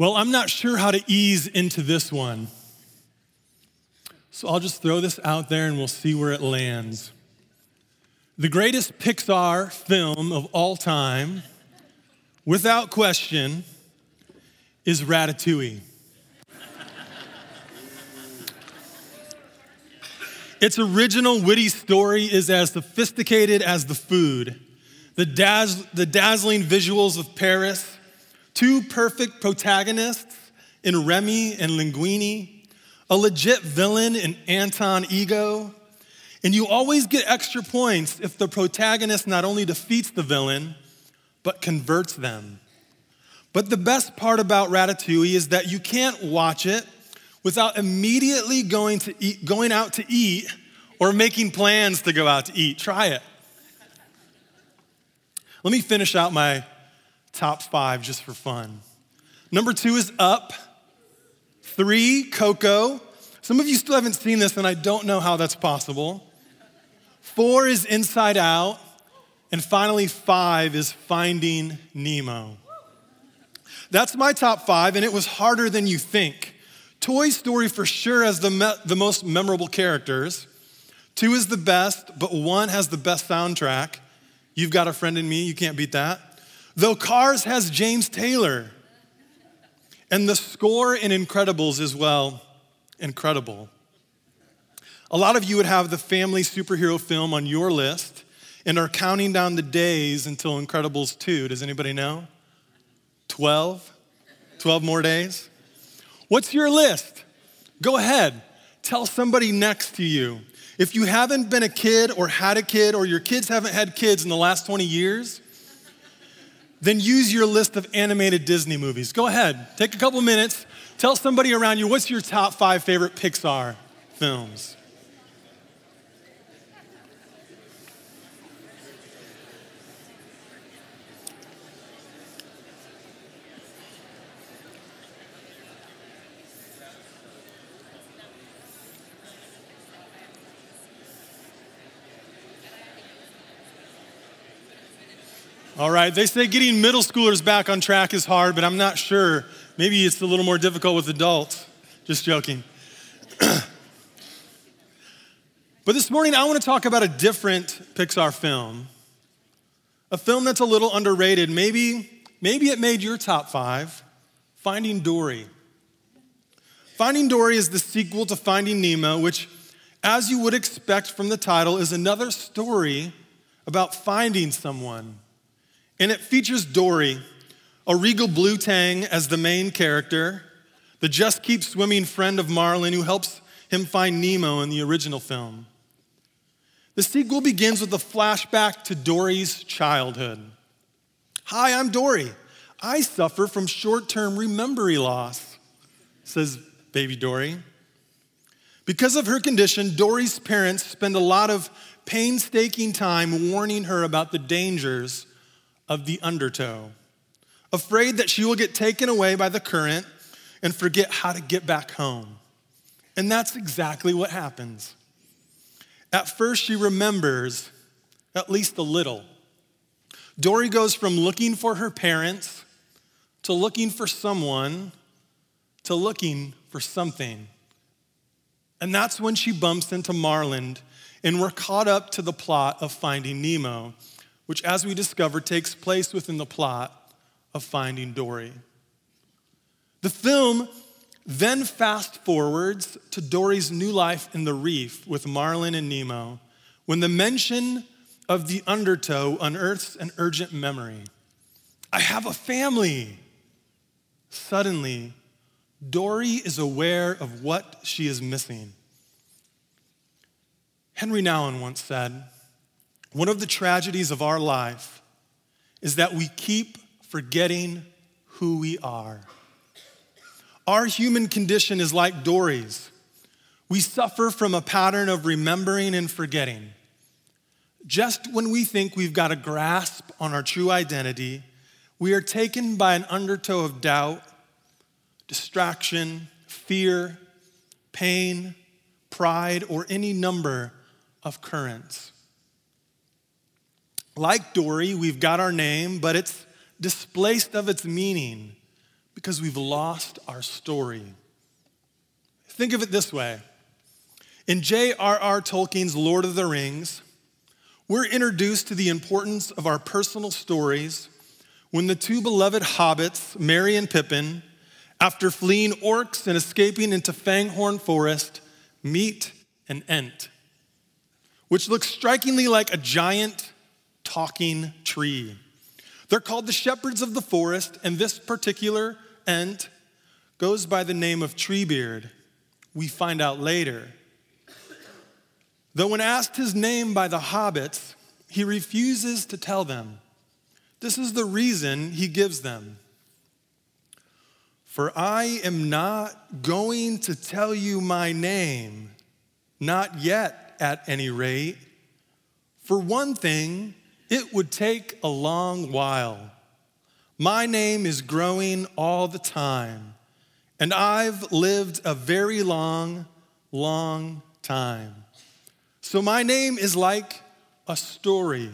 Well, I'm not sure how to ease into this one. So I'll just throw this out there and we'll see where it lands. The greatest Pixar film of all time, without question, is Ratatouille. its original witty story is as sophisticated as the food. The, dazz- the dazzling visuals of Paris, two perfect protagonists in Remy and Linguini, a legit villain in Anton Ego, and you always get extra points if the protagonist not only defeats the villain, but converts them. But the best part about Ratatouille is that you can't watch it without immediately going, to eat, going out to eat or making plans to go out to eat. Try it. Let me finish out my top five just for fun. Number two is Up. Three, Coco. Some of you still haven't seen this, and I don't know how that's possible. Four is Inside Out. And finally, five is Finding Nemo. That's my top five, and it was harder than you think. Toy Story for sure has the, me- the most memorable characters. Two is the best, but one has the best soundtrack. You've got a friend in me, you can't beat that. Though Cars has James Taylor. And the score in Incredibles is, well, incredible. A lot of you would have the family superhero film on your list and are counting down the days until Incredibles 2. Does anybody know? 12? 12 more days? What's your list? Go ahead. Tell somebody next to you. If you haven't been a kid or had a kid or your kids haven't had kids in the last 20 years, then use your list of animated Disney movies. Go ahead, take a couple minutes, tell somebody around you what's your top five favorite Pixar films. All right, they say getting middle schoolers back on track is hard, but I'm not sure. Maybe it's a little more difficult with adults. Just joking. but this morning, I want to talk about a different Pixar film, a film that's a little underrated. Maybe, maybe it made your top five Finding Dory. Finding Dory is the sequel to Finding Nemo, which, as you would expect from the title, is another story about finding someone and it features Dory, a regal blue tang, as the main character, the just keep swimming friend of Marlin who helps him find Nemo in the original film. The sequel begins with a flashback to Dory's childhood. Hi, I'm Dory. I suffer from short term memory loss, says baby Dory. Because of her condition, Dory's parents spend a lot of painstaking time warning her about the dangers of the undertow, afraid that she will get taken away by the current and forget how to get back home. And that's exactly what happens. At first, she remembers at least a little. Dory goes from looking for her parents to looking for someone to looking for something. And that's when she bumps into Marlin, and we're caught up to the plot of Finding Nemo which, as we discover, takes place within the plot of Finding Dory. The film then fast forwards to Dory's new life in the reef with Marlin and Nemo when the mention of the undertow unearths an urgent memory. I have a family. Suddenly, Dory is aware of what she is missing. Henry Nouwen once said, one of the tragedies of our life is that we keep forgetting who we are. Our human condition is like Dory's. We suffer from a pattern of remembering and forgetting. Just when we think we've got a grasp on our true identity, we are taken by an undertow of doubt, distraction, fear, pain, pride, or any number of currents. Like Dory, we've got our name, but it's displaced of its meaning Because we've lost our story. Think of it this way in J.R.R. Tolkien's Lord of the Rings, we're introduced to the importance of our personal stories when the two beloved hobbits, Merry and Pippin, after fleeing orcs and escaping into Fangorn Forest, meet an Ent, which looks strikingly like a giant talking tree. They're called the shepherds of the forest, and this particular Ent goes by the name of Treebeard. We find out later. Though, when asked his name by the hobbits, he refuses to tell them. This is the reason he gives them. For I am not going to tell you my name, not yet at any rate. For one thing, it would take a long while. My name is growing all the time, and I've lived a very long, long time. So my name is like a story.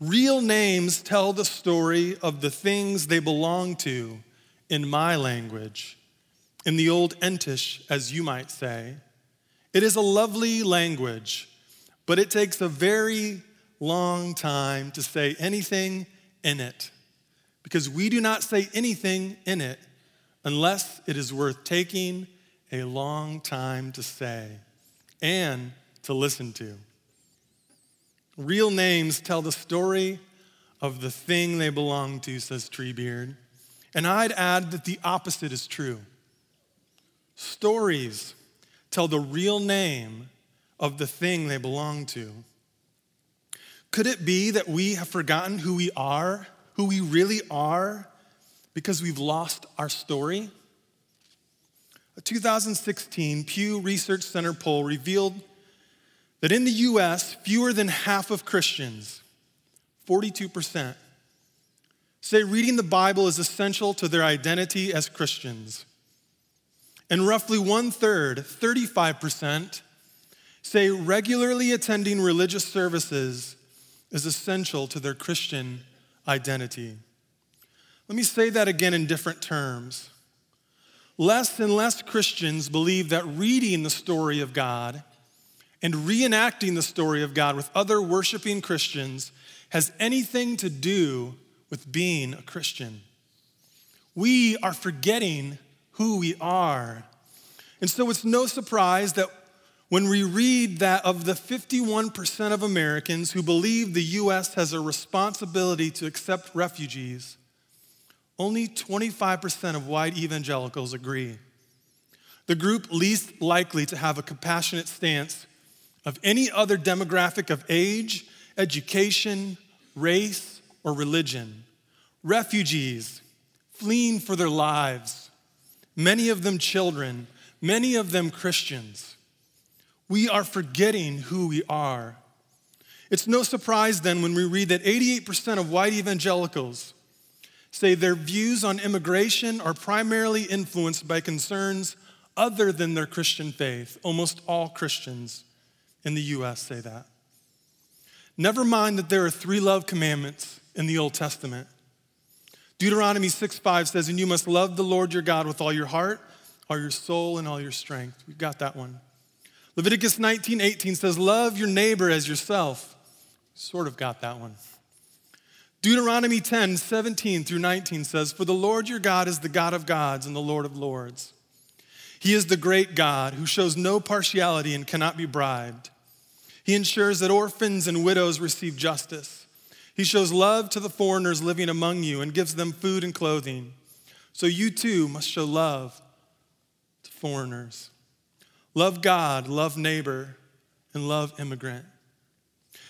Real names tell the story of the things they belong to in my language, in the old Entish, as you might say. It is a lovely language, but it takes a very long time to say anything in it because we do not say anything in it unless it is worth taking a long time to say and to listen to. Real names tell the story of the thing they belong to, says Treebeard. And I'd add that the opposite is true. Stories tell the real name of the thing they belong to. Could it be that we have forgotten who we are, who we really are, because we've lost our story? A 2016 Pew Research Center poll revealed that in the US, fewer than half of Christians, 42%, say reading the Bible is essential to their identity as Christians. And roughly one third, 35%, say regularly attending religious services is essential to their Christian identity. Let me say that again in different terms. Less and less Christians believe that reading the story of God and reenacting the story of God with other worshiping Christians has anything to do with being a Christian. We are forgetting who we are. And so it's no surprise that when we read that of the 51% of Americans who believe the US has a responsibility to accept refugees, only 25% of white evangelicals agree. The group least likely to have a compassionate stance of any other demographic of age, education, race, or religion. Refugees fleeing for their lives, many of them children, many of them Christians. We are forgetting who we are. It's no surprise then when we read that 88% of white evangelicals say their views on immigration are primarily influenced by concerns other than their Christian faith. Almost all Christians in the US say that. Never mind that there are three love commandments in the Old Testament. Deuteronomy 6 5 says, And you must love the Lord your God with all your heart, all your soul, and all your strength. We've got that one. Leviticus 19 18 says, Love your neighbor as yourself. Sort of got that one. Deuteronomy 10 17 through 19 says, For the Lord your God is the God of gods and the Lord of lords. He is the great God who shows no partiality and cannot be bribed. He ensures that orphans and widows receive justice. He shows love to the foreigners living among you and gives them food and clothing. So you too must show love to foreigners. Love God, love neighbor, and love immigrant.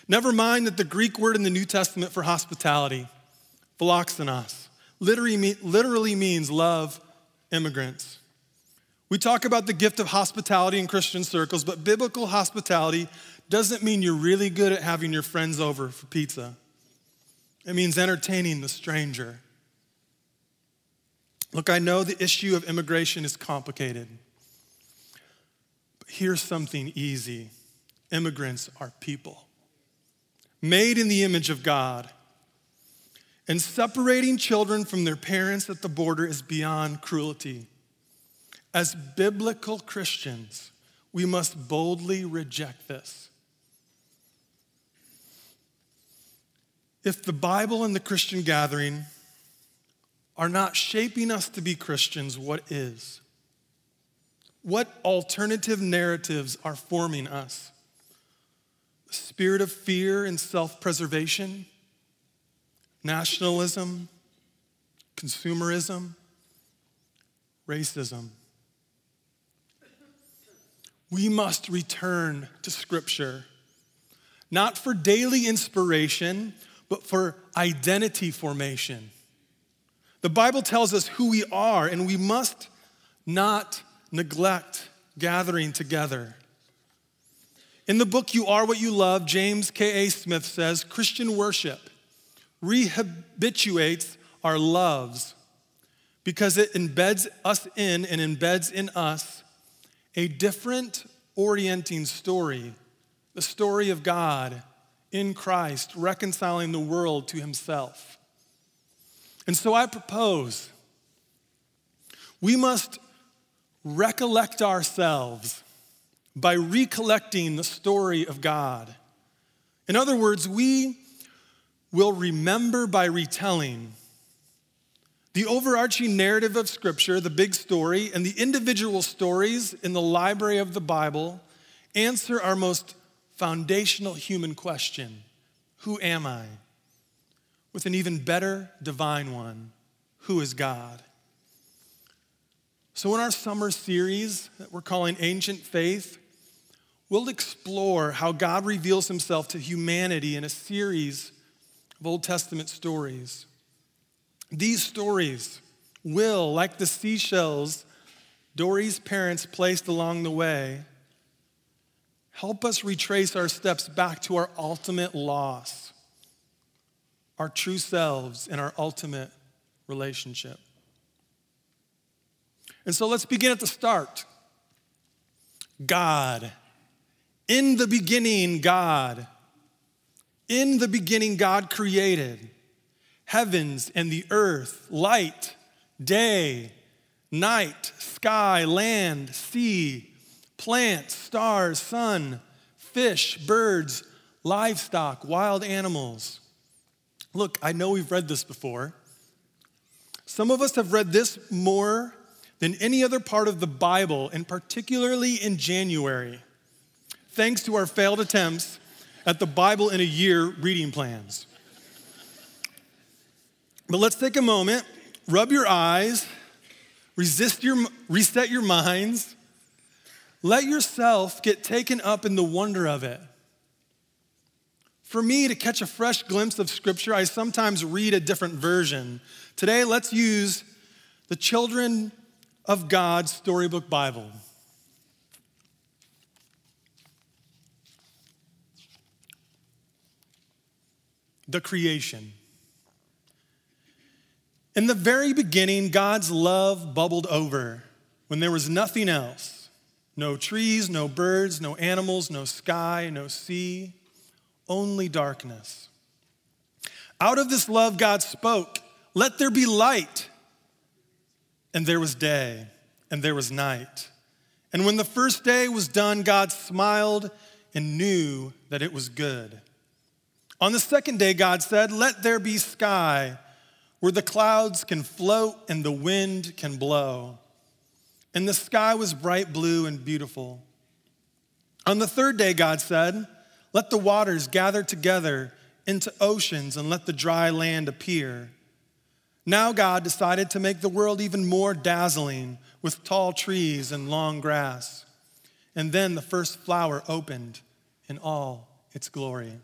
Never mind that the Greek word in the New Testament for hospitality, philoxenos, literally means love immigrants. We talk about the gift of hospitality in Christian circles, but biblical hospitality doesn't mean you're really good at having your friends over for pizza. It means entertaining the stranger. Look, I know the issue of immigration is complicated, here's something easy immigrants are people, made in the image of God. And separating children from their parents at the border is beyond cruelty. As biblical Christians, we must boldly reject this. If the Bible and the Christian gathering are not shaping us to be Christians, what is? What alternative narratives are forming us? The spirit of fear and self preservation, nationalism, consumerism, racism. We must return to Scripture, not for daily inspiration, but for identity formation. The Bible tells us who we are, and we must not neglect gathering together. In the book You Are What You Love, James K.A. Smith says Christian worship rehabituates our loves because it embeds us in and embeds in us a different orienting story, the story of God in Christ reconciling the world to himself. And so I propose we must recollect ourselves by recollecting the story of God. In other words, we will remember by retelling. The overarching narrative of Scripture, the big story, and the individual stories in the library of the Bible answer our most foundational human question Who am I? With an even better divine one Who is God? So, in our summer series that we're calling Ancient Faith, we'll explore how God reveals himself to humanity in a series of Old Testament stories. These stories will, like the seashells Dory's parents placed along the way, help us retrace our steps back to our ultimate loss, our true selves, and our ultimate relationship. And so let's begin at the start. God. In the beginning, God. In the beginning, God created heavens and the earth, light, day, night, sky, land, sea, plants, stars, sun, fish, birds, livestock, wild animals. Look, I know we've read this before. Some of us have read this more than any other part of the Bible, and particularly in January, thanks to our failed attempts at the Bible in a year reading plans. But let's take a moment, rub your eyes, resist your, reset your minds, let yourself get taken up in the wonder of it. For me to catch a fresh glimpse of Scripture, I sometimes read a different version. Today, let's use the Children of God's Storybook Bible. The creation. In the very beginning, God's love bubbled over when there was nothing else no trees, no birds, no animals, no sky, no sea, only darkness. Out of this love, God spoke, Let there be light. And there was day, and there was night. And when the first day was done, God smiled and knew that it was good. On the second day, God said, Let there be sky where the clouds can float and the wind can blow. And the sky was bright blue and beautiful. On the third day, God said, Let the waters gather together into oceans and let the dry land appear. Now, God decided to make the world even more dazzling with tall trees and long grass. And then the first flower opened in all its glory.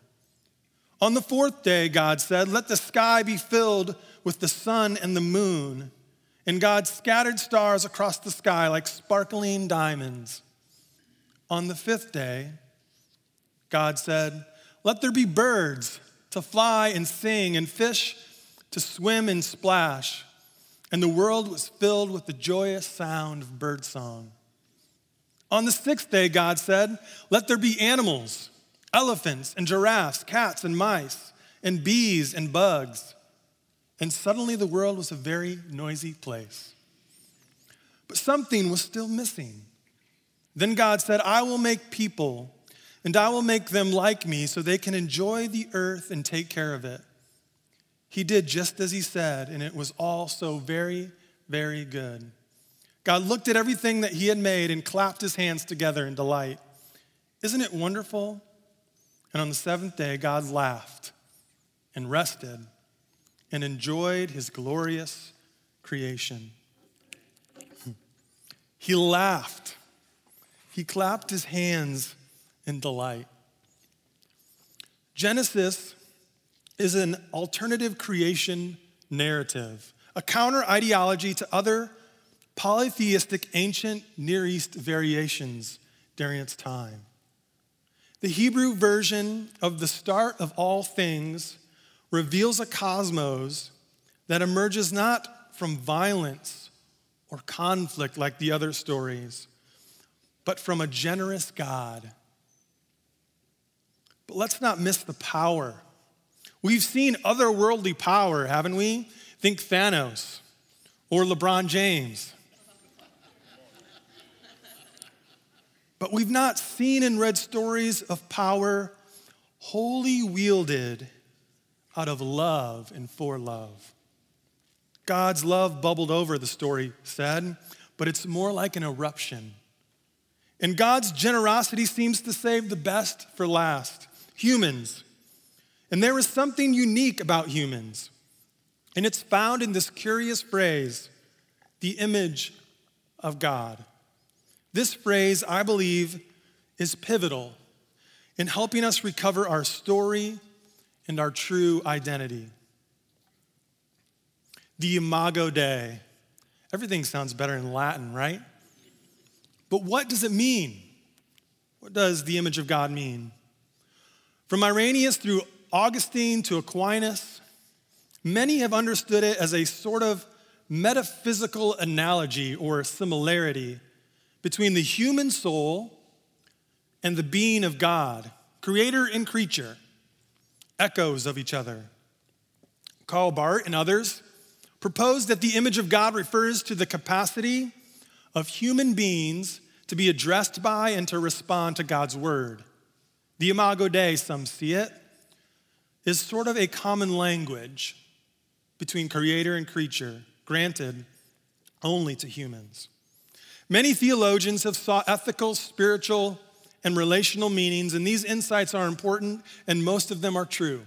On the fourth day, God said, Let the sky be filled with the sun and the moon. And God scattered stars across the sky like sparkling diamonds. On the fifth day, God said, Let there be birds to fly and sing, and fish to swim and splash, and the world was filled with the joyous sound of birdsong. On the sixth day, God said, Let there be animals, elephants and giraffes, cats and mice, and bees and bugs. and suddenly the world was a very noisy place. But something was still missing. Then God said, I will make people, and I will make them like me so they can enjoy the earth and take care of it. He did just as he said, and it was all so very, very good. God looked at everything that he had made and clapped his hands together in delight. Isn't it wonderful? And on the seventh day, God laughed and rested and enjoyed his glorious creation. He laughed. He clapped his hands in delight. Genesis is an alternative creation narrative, a counter ideology to other polytheistic ancient Near East variations during its time. The Hebrew version of the start of all things reveals a cosmos that emerges not from violence or conflict like the other stories, but from a generous God. But let's not miss the power. We've seen otherworldly power, haven't we? Think Thanos or LeBron James. But we've not seen and read stories of power wholly wielded out of love and for love. God's love bubbled over, the story said, but it's more like an eruption. And God's generosity seems to save the best for last humans. And there is something unique about humans, and it's found in this curious phrase the image of God. This phrase, I believe, is pivotal in helping us recover our story and our true identity. The Imago Dei. Everything sounds better in Latin, right? But what does it mean? What does the image of God mean? From Irenaeus through Augustine to Aquinas, many have understood it as a sort of metaphysical analogy or similarity between the human soul and the being of God, creator and creature echoes of each other. Karl Barth and others propose that the image of God refers to the capacity of human beings to be addressed by and to respond to God's word. The Imago Dei, some see it, is sort of a common language between creator and creature, granted only to humans. Many theologians have sought ethical, spiritual, and relational meanings, and these insights are important, and most of them are true,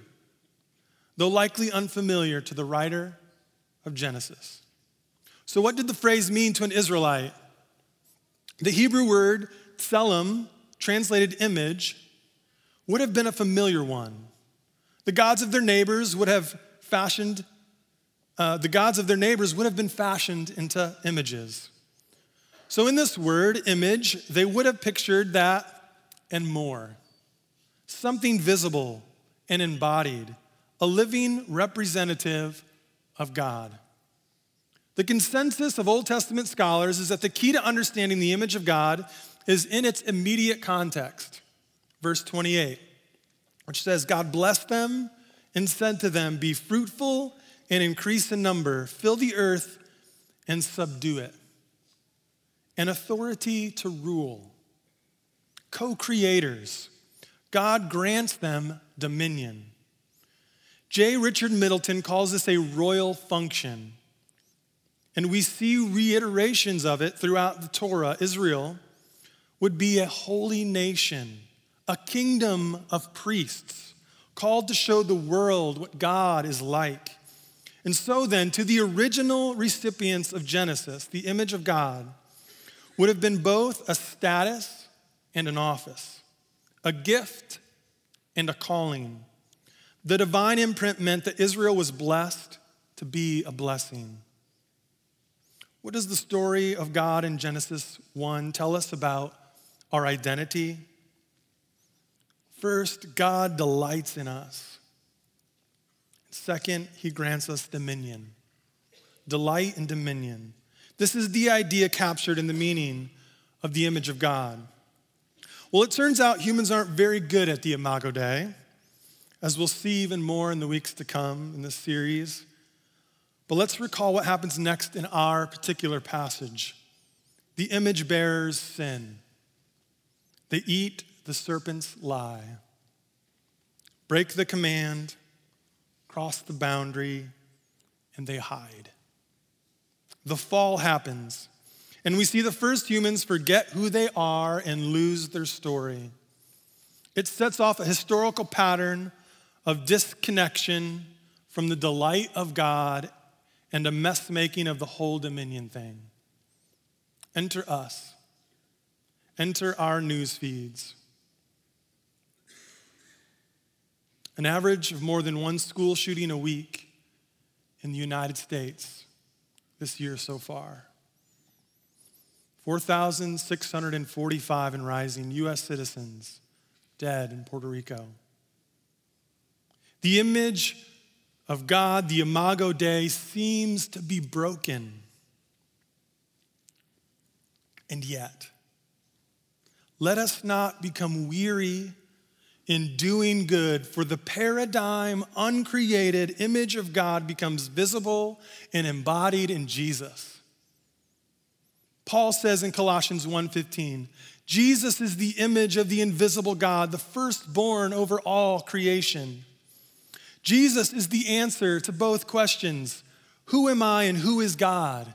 though likely unfamiliar to the writer of Genesis. So, what did the phrase mean to an Israelite? The Hebrew word tselem, translated image, would have been a familiar one. The gods of their neighbors would have fashioned, uh, the gods of their neighbors would have been fashioned into images. So, in this word, image, they would have pictured that and more. Something visible and embodied, a living representative of God. The consensus of Old Testament scholars is that the key to understanding the image of God is in its immediate context. Verse 28, which says, God blessed them and said to them, Be fruitful and increase in number, fill the earth and subdue it. An authority to rule co creators. God grants them dominion. J. Richard Middleton calls this a royal function. And we see reiterations of it throughout the Torah. Israel would be a holy nation, a kingdom of priests, called to show the world what God is like. And so then, to the original recipients of Genesis, the image of God would have been both a status and an office, a gift and a calling. The divine imprint meant that Israel was blessed to be a blessing. What does the story of God in Genesis 1 tell us about our identity? First, God delights in us. Second, he grants us dominion. Delight and dominion. This is the idea captured in the meaning of the image of God. Well, it turns out humans aren't very good at the Imago Dei, as we'll see even more in the weeks to come in this series. But let's recall what happens next in our particular passage. The image bearers sin, they eat the serpent's lie, break the command, cross the boundary, and they hide. The fall happens, and we see the first humans forget who they are and lose their story. It sets off a historical pattern of disconnection from the delight of God and a mess making of the whole dominion thing. Enter us. Enter our news feeds. An average of more than one school shooting a week in the United States this year so far. 4,645 and rising U.S. citizens dead in Puerto Rico. The image of God, the Imago Dei, seems to be broken. And yet, let us not become weary in doing good, for the paradigm, uncreated image of God becomes visible and embodied in Jesus. Paul says in Colossians 1:15, Jesus is the image of the invisible God, the firstborn over all creation. Jesus is the answer to both questions who am I and who is God?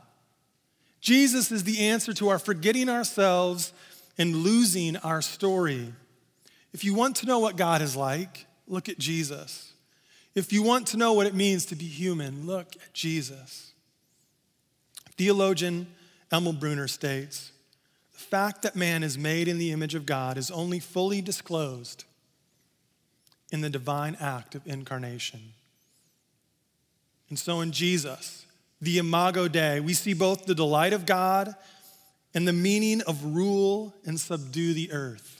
Jesus is the answer to our forgetting ourselves and losing our story. If you want to know what God is like, look at Jesus. If you want to know what it means to be human, look at Jesus. Theologian Emil Brunner states the fact that man is made in the image of God is only fully disclosed in the divine act of incarnation. And so in Jesus, the Imago Dei, we see both the delight of God and the meaning of rule and subdue the earth.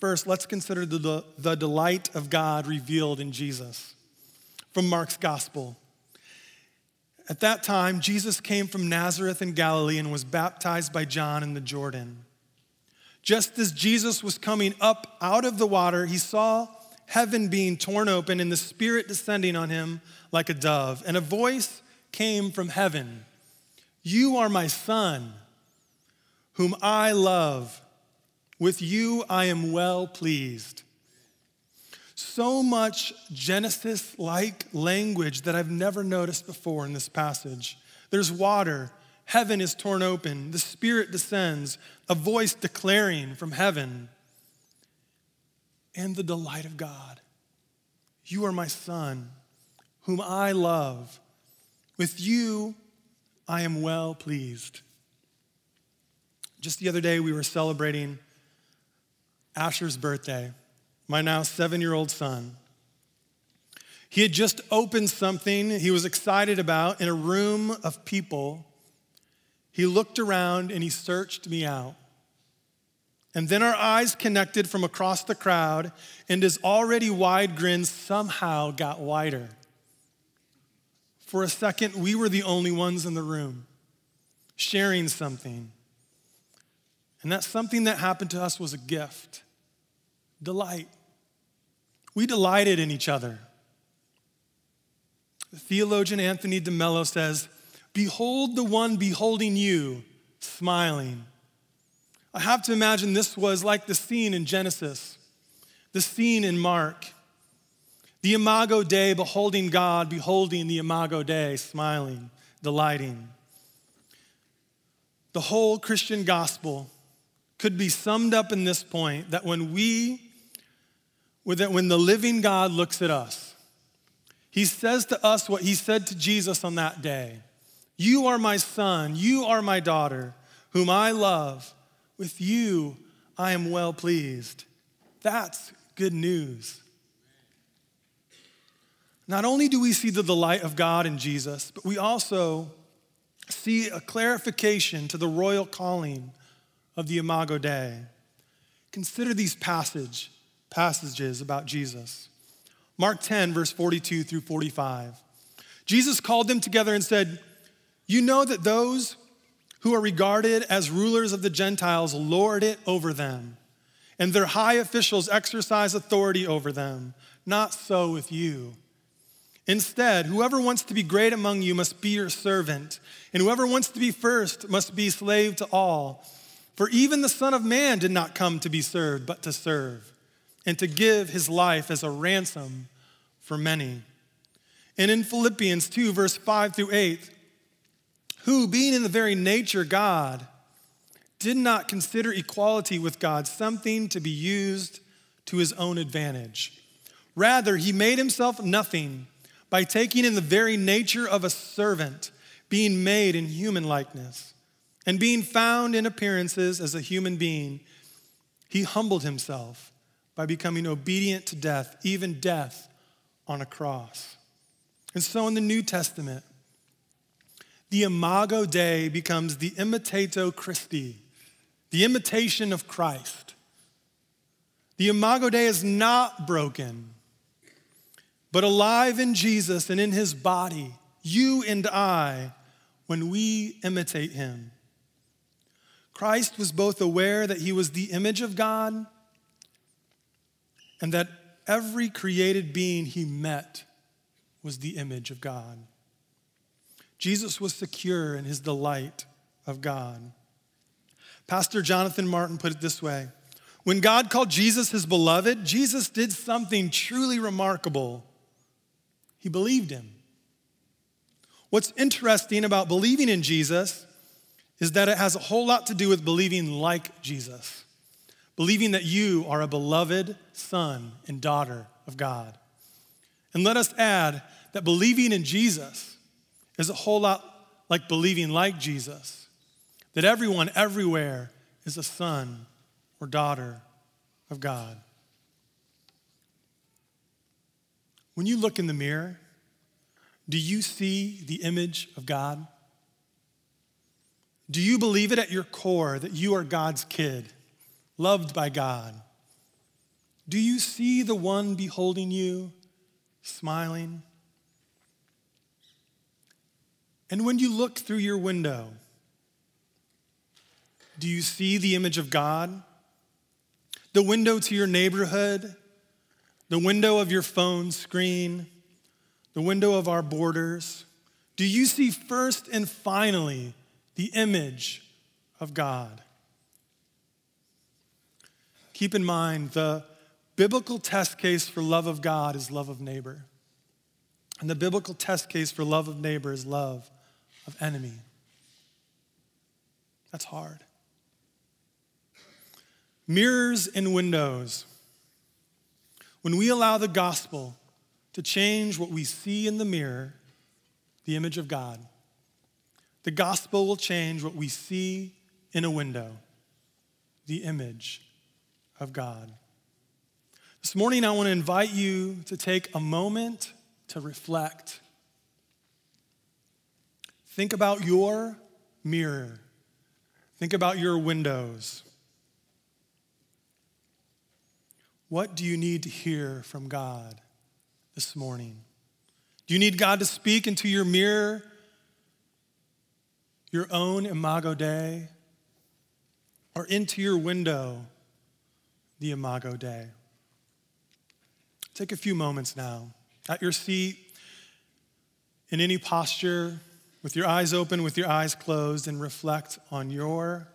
First, let's consider the, the delight of God revealed in Jesus from Mark's gospel. At that time, Jesus came from Nazareth in Galilee and was baptized by John in the Jordan. Just as Jesus was coming up out of the water, he saw heaven being torn open and the Spirit descending on him like a dove. And a voice came from heaven You are my Son, whom I love. With you I am well pleased. So much Genesis like language that I've never noticed before in this passage. There's water, heaven is torn open, the Spirit descends, a voice declaring from heaven, and the delight of God. You are my Son, whom I love. With you I am well pleased. Just the other day, we were celebrating Asher's birthday, my now seven year old son. He had just opened something he was excited about in a room of people. He looked around and he searched me out. And then our eyes connected from across the crowd, and his already wide grin somehow got wider. For a second, we were the only ones in the room sharing something. And that something that happened to us was a gift delight. We delighted in each other. The theologian Anthony DeMello says, Behold the one beholding you, smiling. I have to imagine this was like the scene in Genesis, the scene in Mark. The Imago Dei, beholding God, beholding the Imago Dei, smiling, delighting. The whole Christian gospel could be summed up in this point that when we, that when the living God looks at us, he says to us what he said to Jesus on that day You are my son, you are my daughter, whom I love. With you I am well pleased. That's good news. Not only do we see the delight of God in Jesus, but we also see a clarification to the royal calling of the Imago Dei. Consider these passage, passages about Jesus. Mark 10, verse 42 through 45. Jesus called them together and said, You know that those who are regarded as rulers of the Gentiles lord it over them, and their high officials exercise authority over them. Not so with you. Instead, whoever wants to be great among you must be your servant, and whoever wants to be first must be slave to all. For even the Son of Man did not come to be served, but to serve, and to give his life as a ransom for many. And in Philippians 2, verse 5 through 8, who, being in the very nature God, did not consider equality with God something to be used to his own advantage. Rather, he made himself nothing by taking in the very nature of a servant, being made in human likeness, and being found in appearances as a human being, he humbled himself by becoming obedient to death, even death on a cross. And so in the New Testament, the Imago Dei becomes the Imitatio Christi, the imitation of Christ. The Imago Dei is not broken but alive in Jesus and in his body, you and I, when we imitate him. Christ was both aware that he was the image of God and that every created being he met was the image of God. Jesus was secure in his delight of God. Pastor Jonathan Martin put it this way When God called Jesus his beloved, Jesus did something truly remarkable. He believed him. What's interesting about believing in Jesus is that it has a whole lot to do with believing like Jesus, believing that you are a beloved son and daughter of God. And let us add that believing in Jesus is a whole lot like believing like Jesus, that everyone everywhere is a son or daughter of God. When you look in the mirror, do you see the image of God? Do you believe it at your core that you are God's kid, loved by God? Do you see the one beholding you, smiling? And when you look through your window, do you see the image of God? The window to your neighborhood, the window of your phone screen, the window of our borders, do you see first and finally the image of God? Keep in mind, the biblical test case for love of God is love of neighbor. And the biblical test case for love of neighbor is love of enemy. That's hard. Mirrors and windows when we allow the gospel to change what we see in the mirror, the image of God, the gospel will change what we see in a window, the image of God. This morning, I want to invite you to take a moment to reflect. Think about your mirror. Think about your windows. What do you need to hear from God this morning? Do you need God to speak into your mirror, your own imago Dei, or into your window, the imago Dei? Take a few moments now at your seat, in any posture, with your eyes open, with your eyes closed, and reflect on your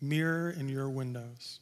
mirror and your windows.